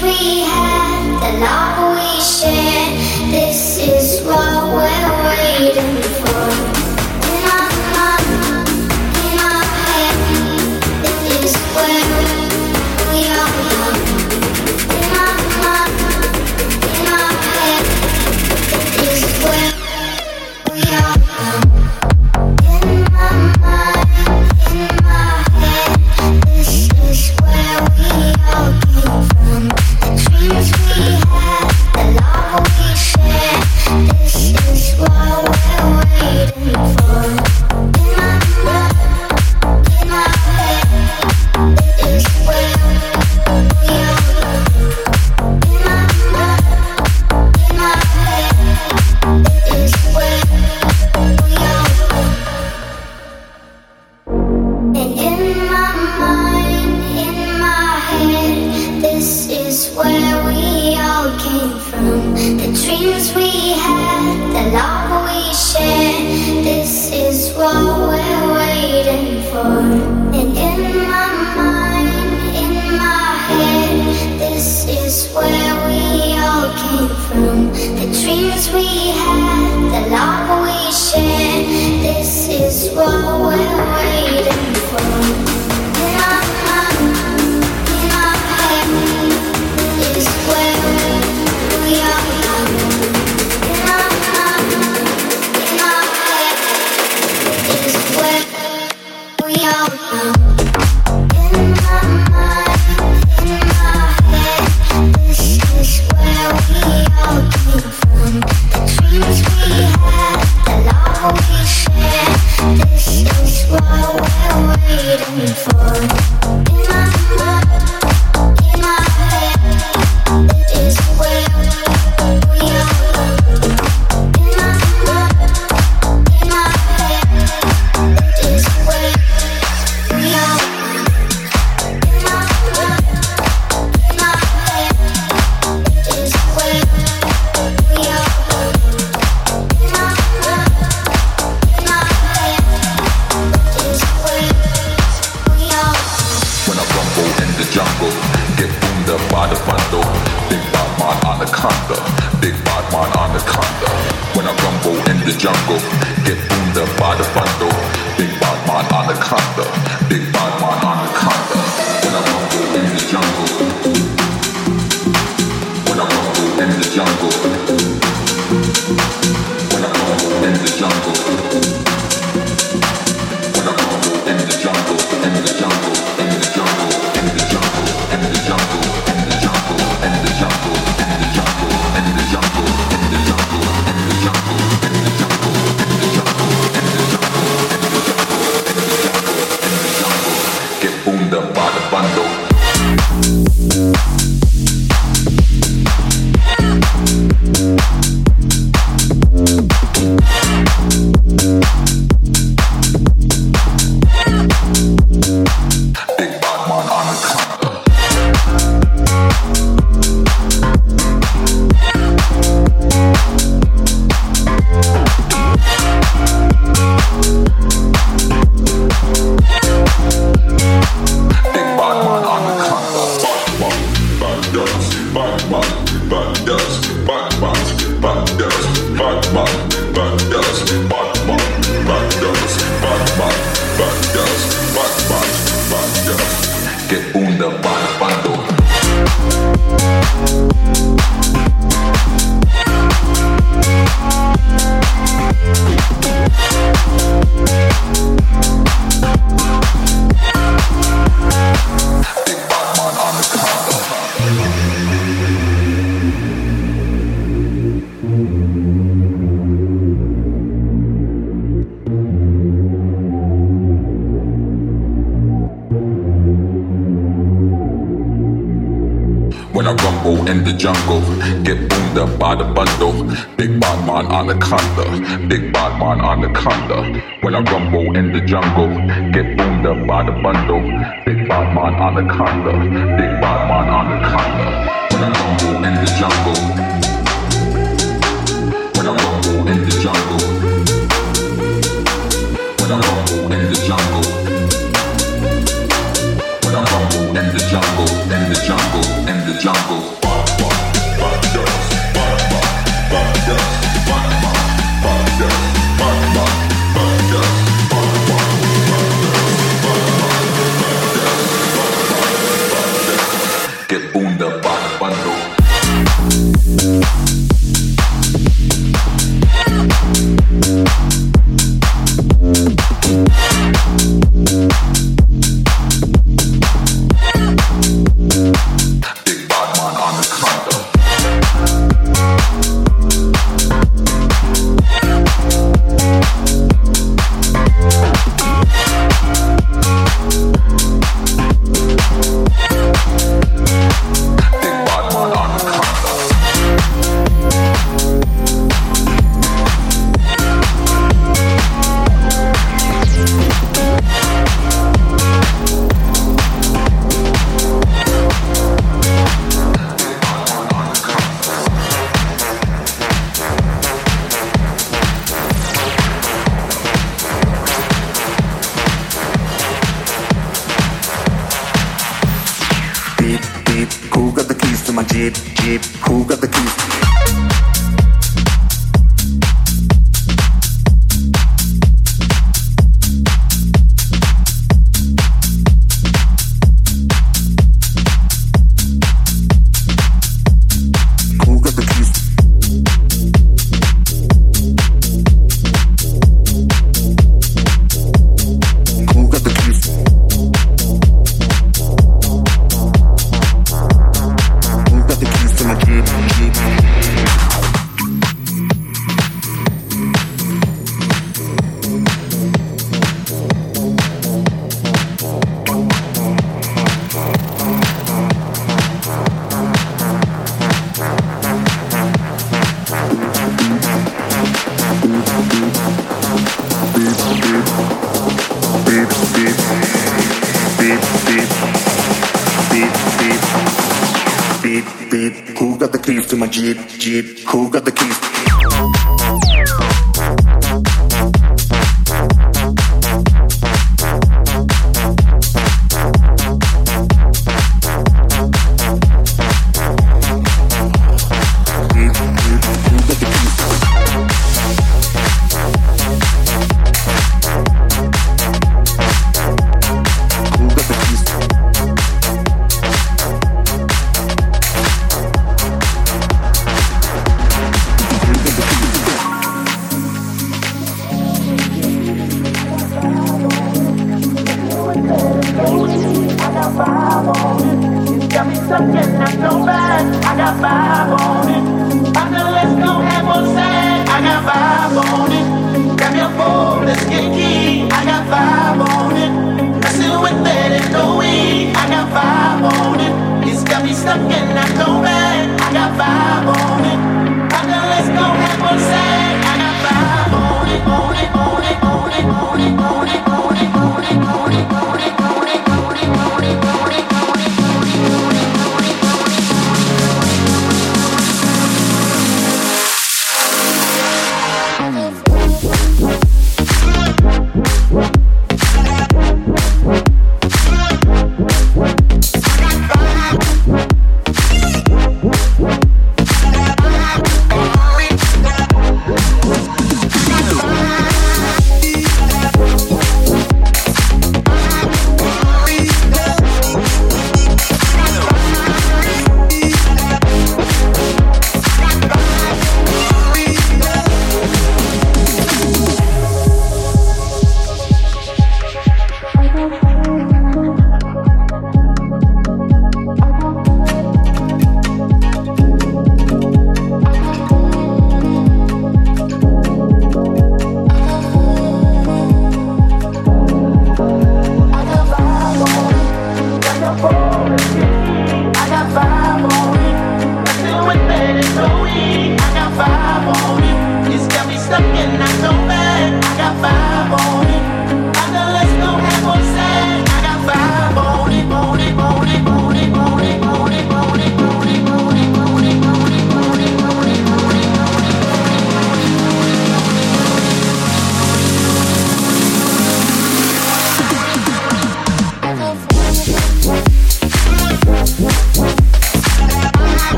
we had back, back. anaconda, big bad man anaconda. When I rumble in the jungle, get boomed up by the bundle. Big bad man anaconda, big bad man anaconda. When I rumble in the jungle.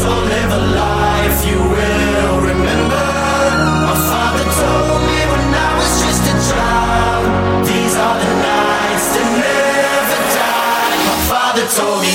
so live a life you will remember. A father told me when I was just a child These aren't lies they never die My father told me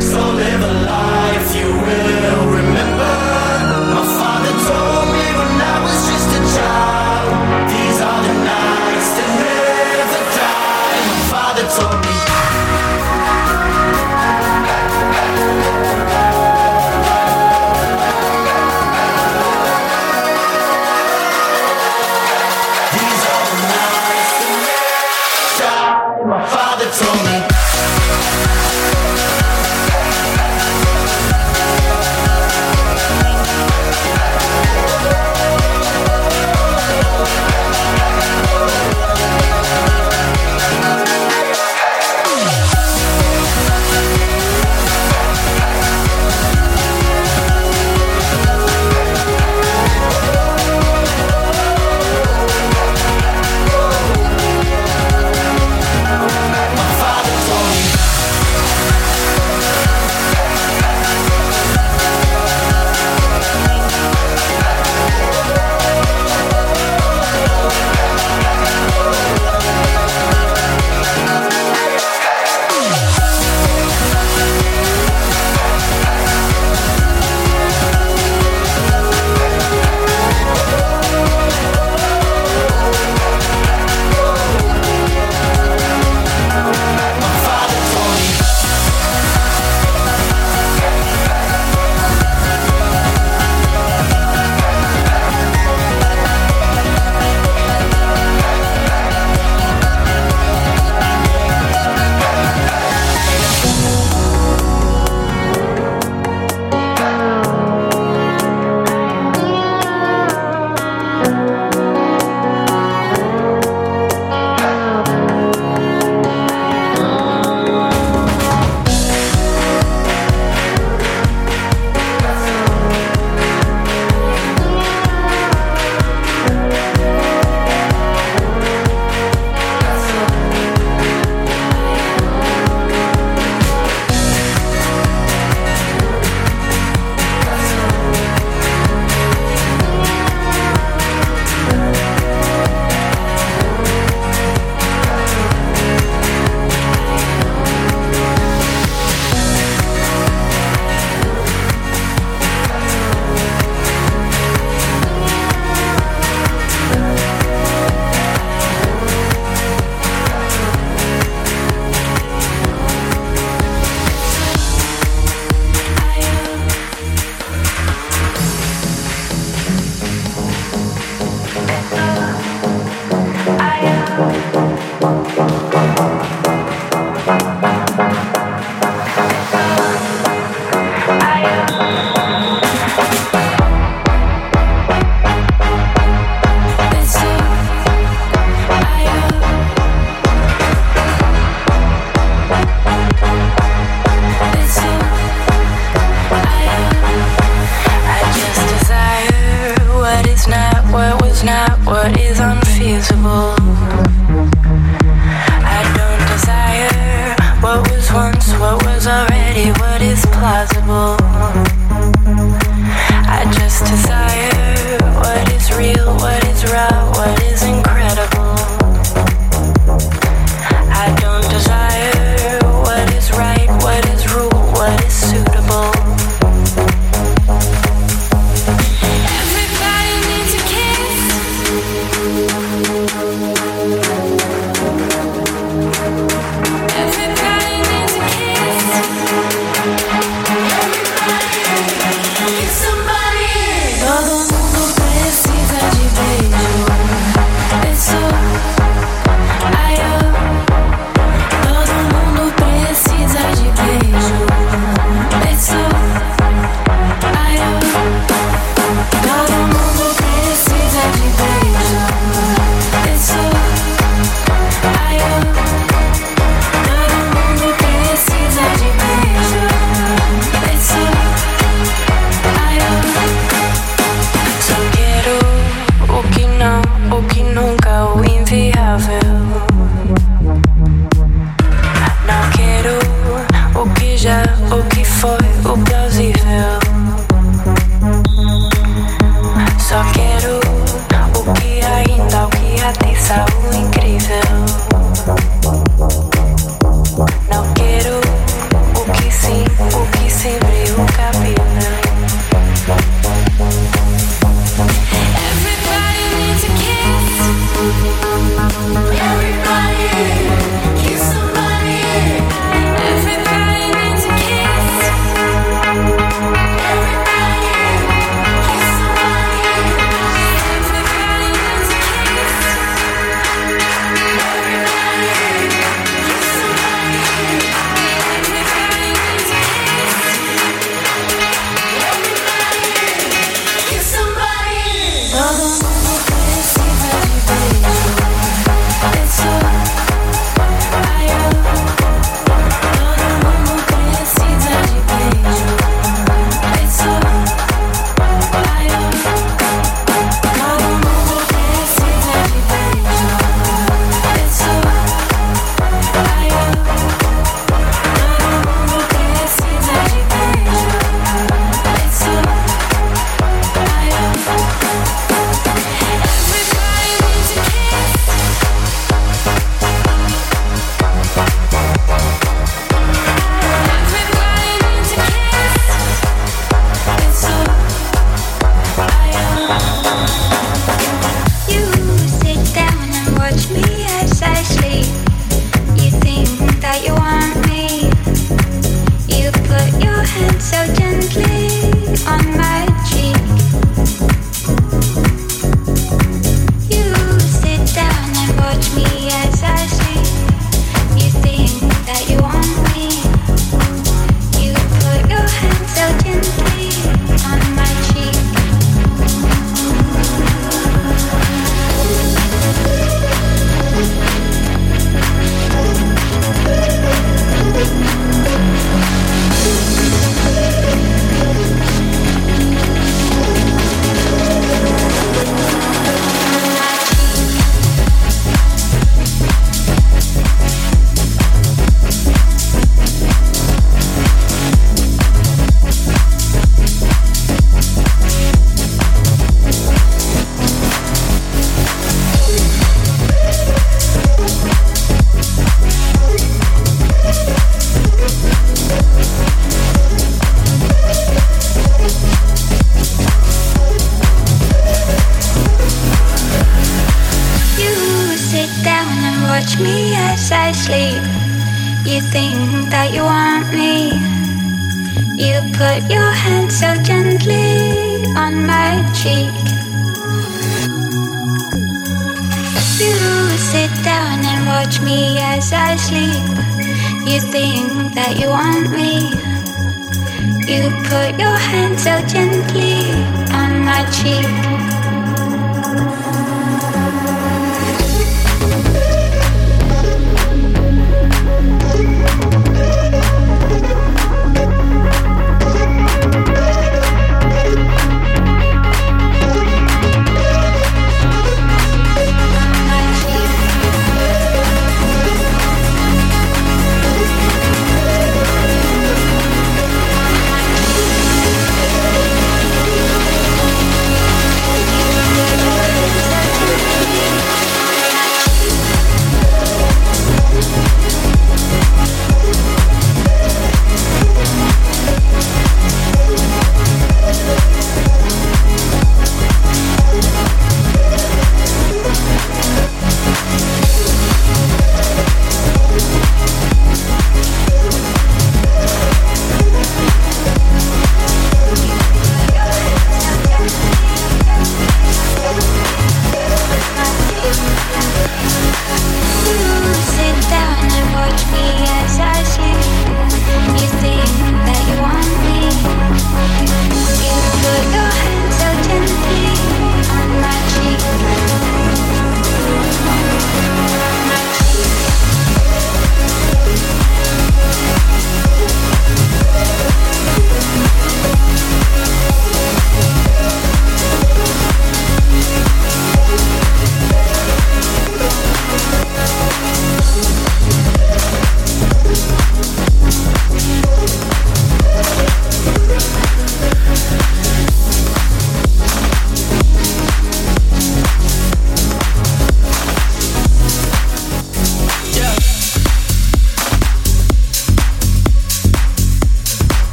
so live a life you will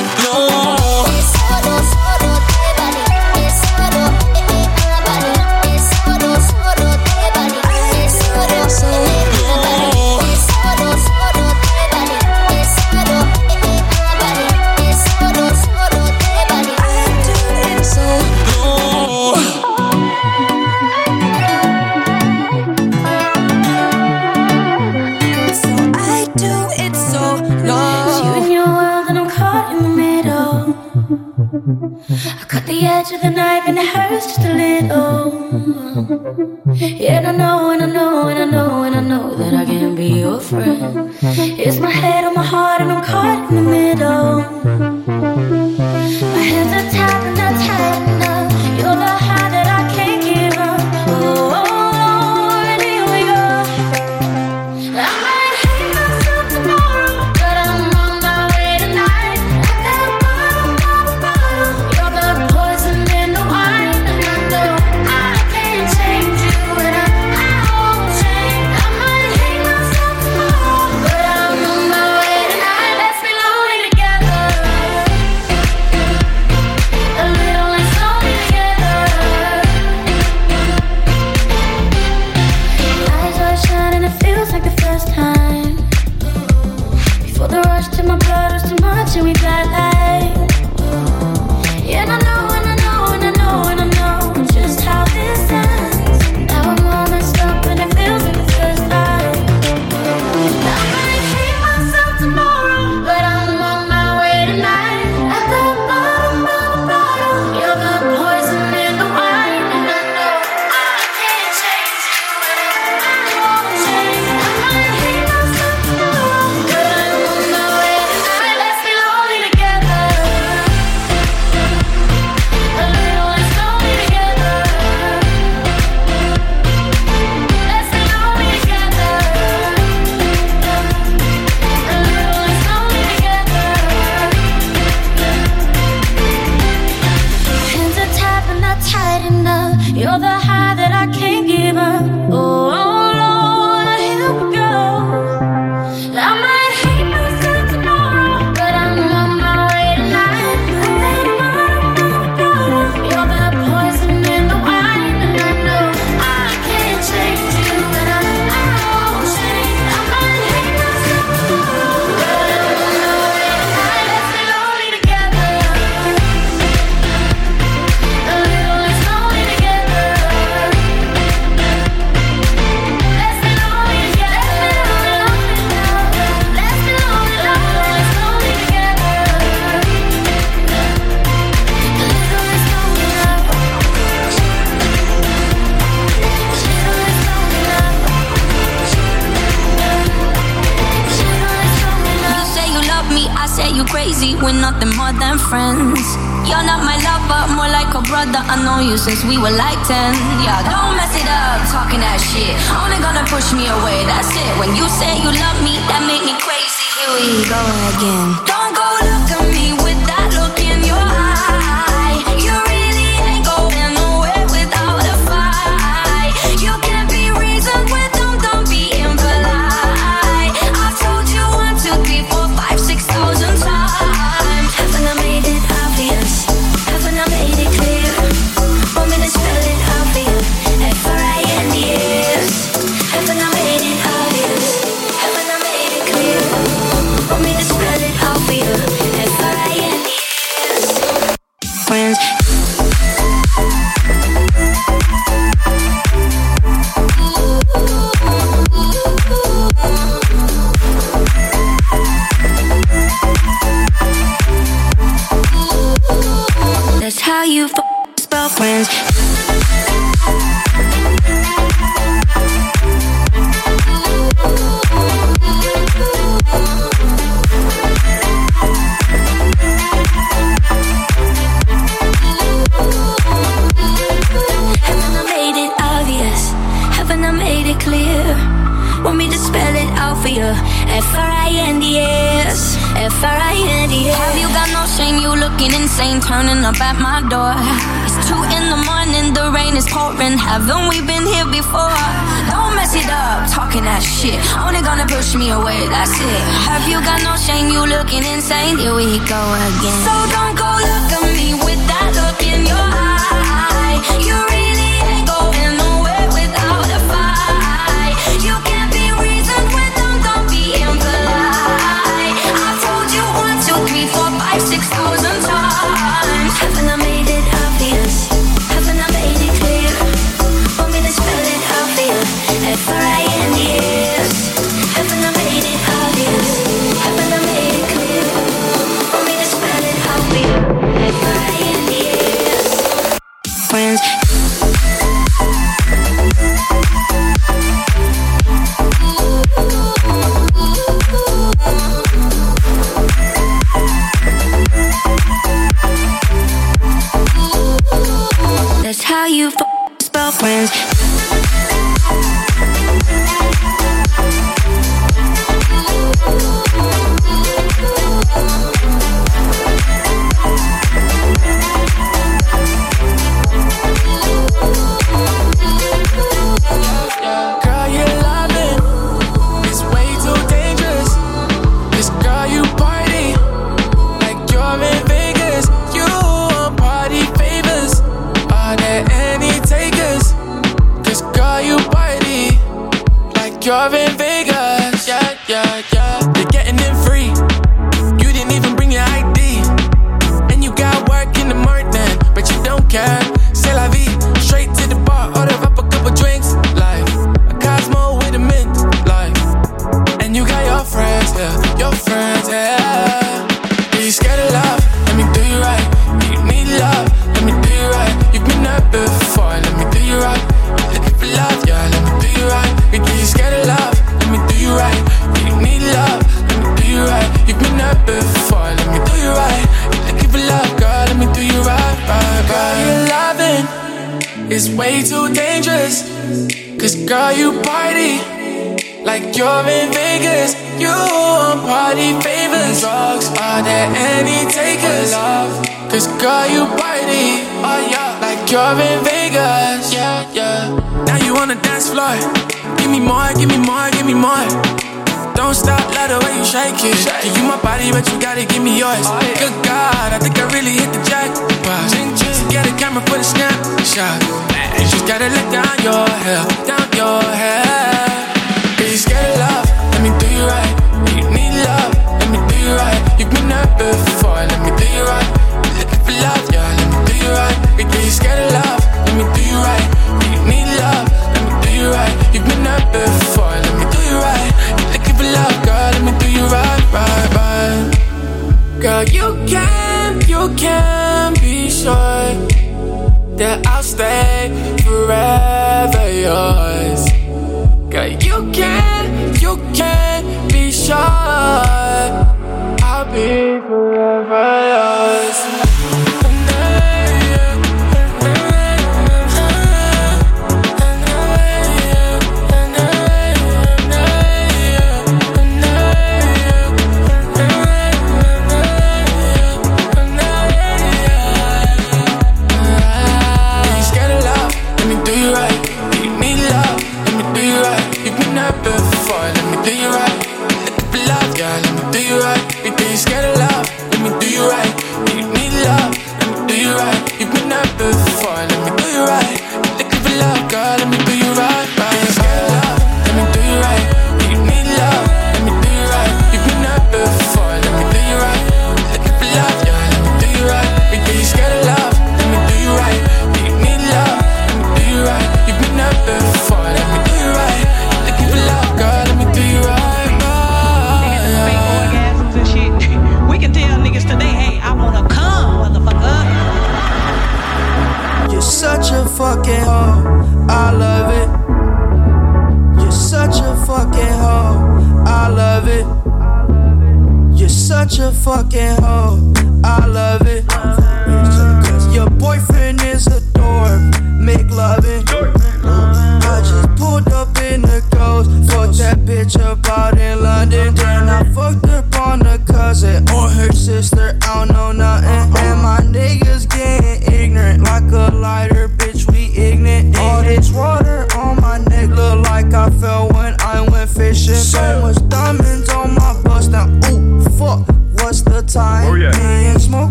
No. Edge of the knife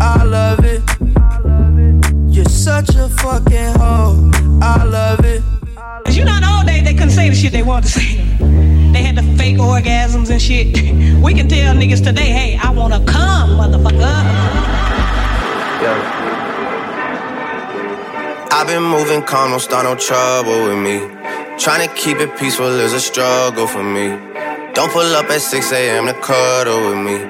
I love it. You're such a fucking hoe, I love it. Cause you know, in the old days they couldn't say the shit they wanted to say. They had the fake orgasms and shit. We can tell niggas today, hey, I wanna come, motherfucker. Yeah. I've been moving calm, don't start no trouble with me. Trying to keep it peaceful is a struggle for me. Don't pull up at 6 a.m. to cuddle with me.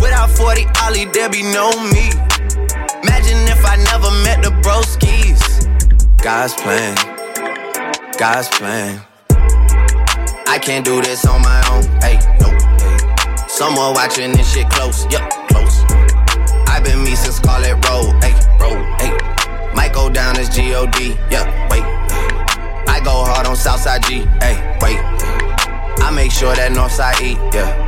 Without 40 Oli, there be no me. Imagine if I never met the broskies. God's plan, God's plan. I can't do this on my own. Hey, no. Hey. Someone watching this shit close. Yup, close. I've been me since Scarlett Road. Hey, road. Hey. Might go down as G-O-D. Yup, wait. I go hard on Southside G. Hey, wait. I make sure that Northside E. Yeah.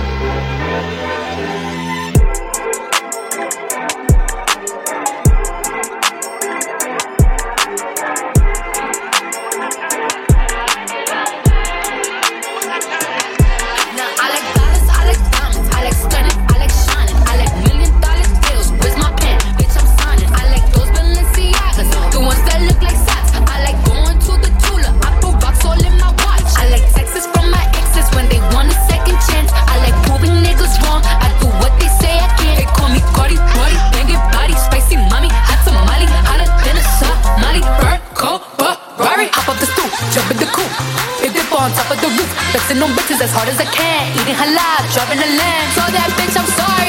on top of the roof, flexing on bitches as hard as I can, eating halal, driving a lamb. Saw that bitch, I'm sorry.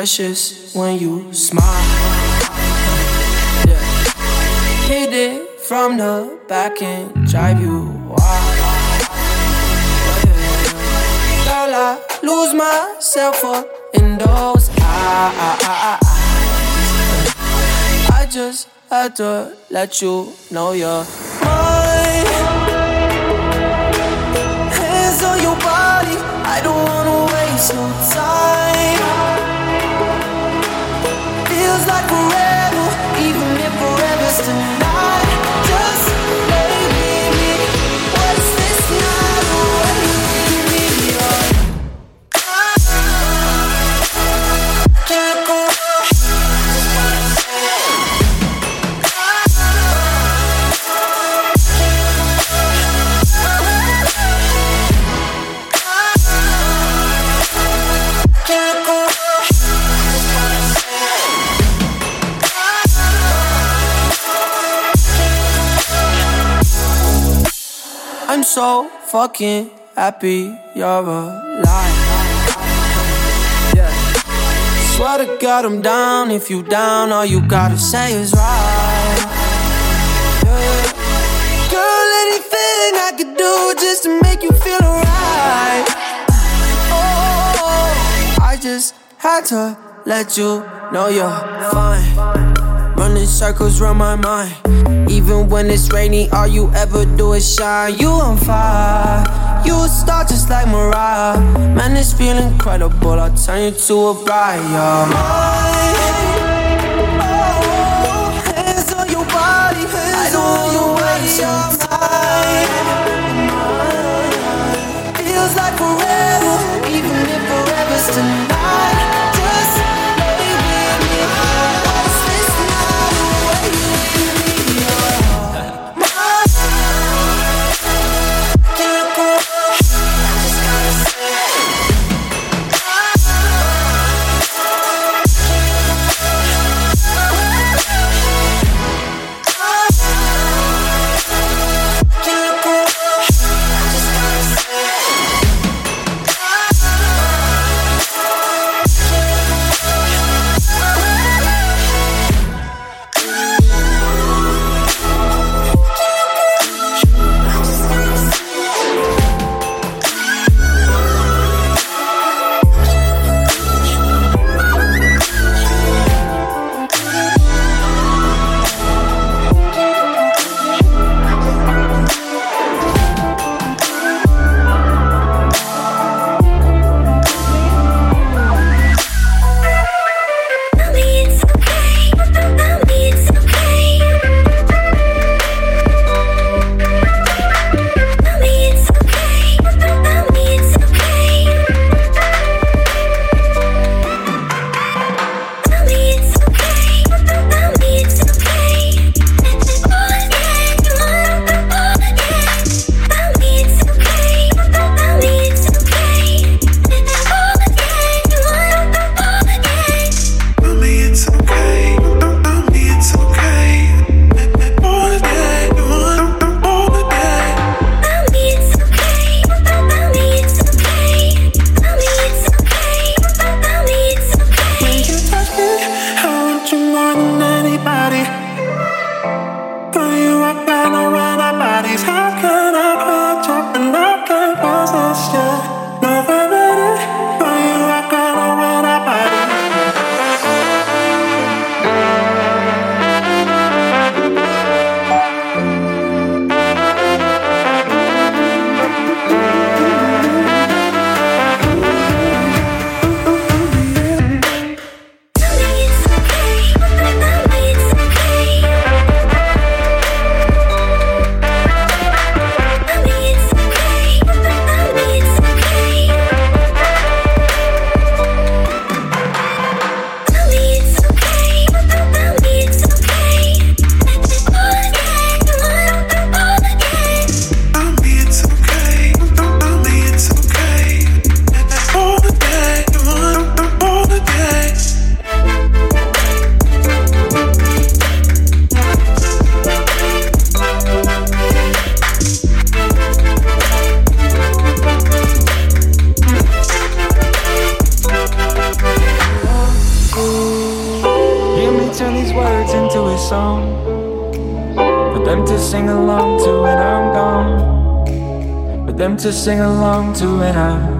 Precious so fucking happy you're alive. Swear to God I'm down. If you down, all you gotta say is right. Yeah. Girl, anything I could do just to make you feel alright. Oh, I just had to let you know you're fine. Running circles round my mind. Even when it's rainy, all you ever do is shine. You on fire. You a star just like Mariah. Man, this feel incredible. I'll turn you to a bride. You're to sing along to when I'm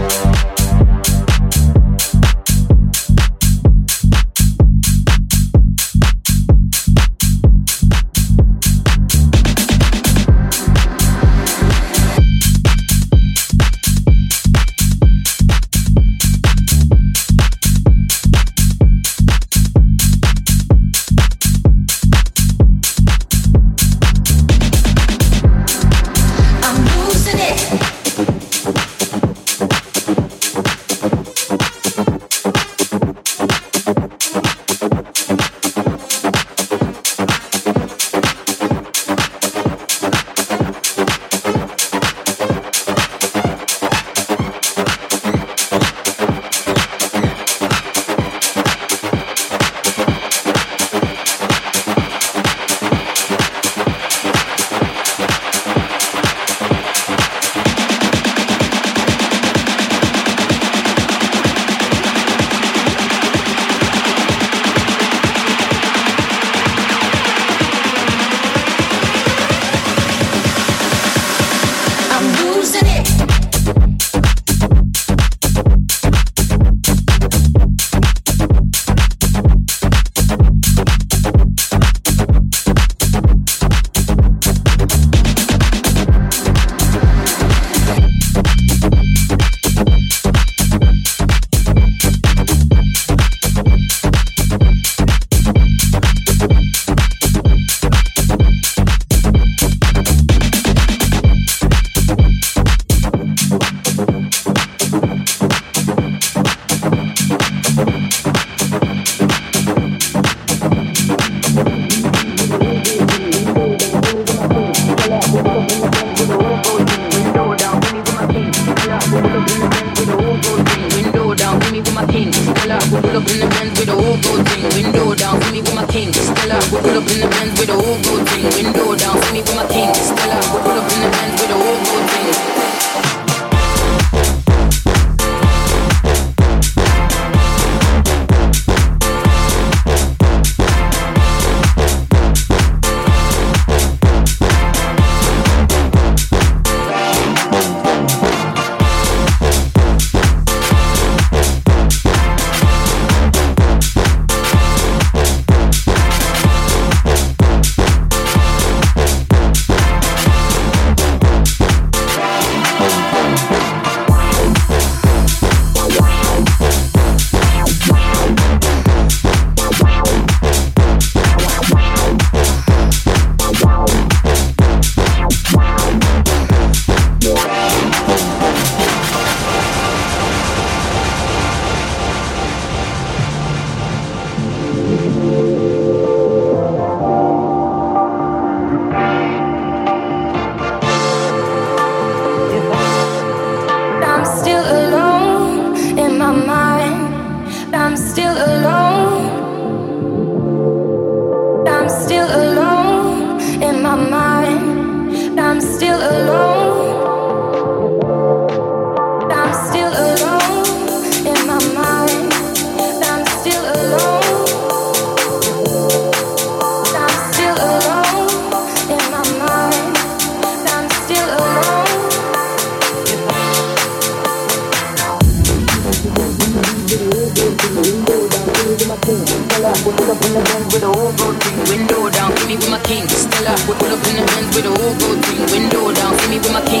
Stella, we pull up in the Benz with a whole gold thing. Window down, see me with my king. Stella, we pull up in the Benz with a whole gold thing. Window down, see me with my king.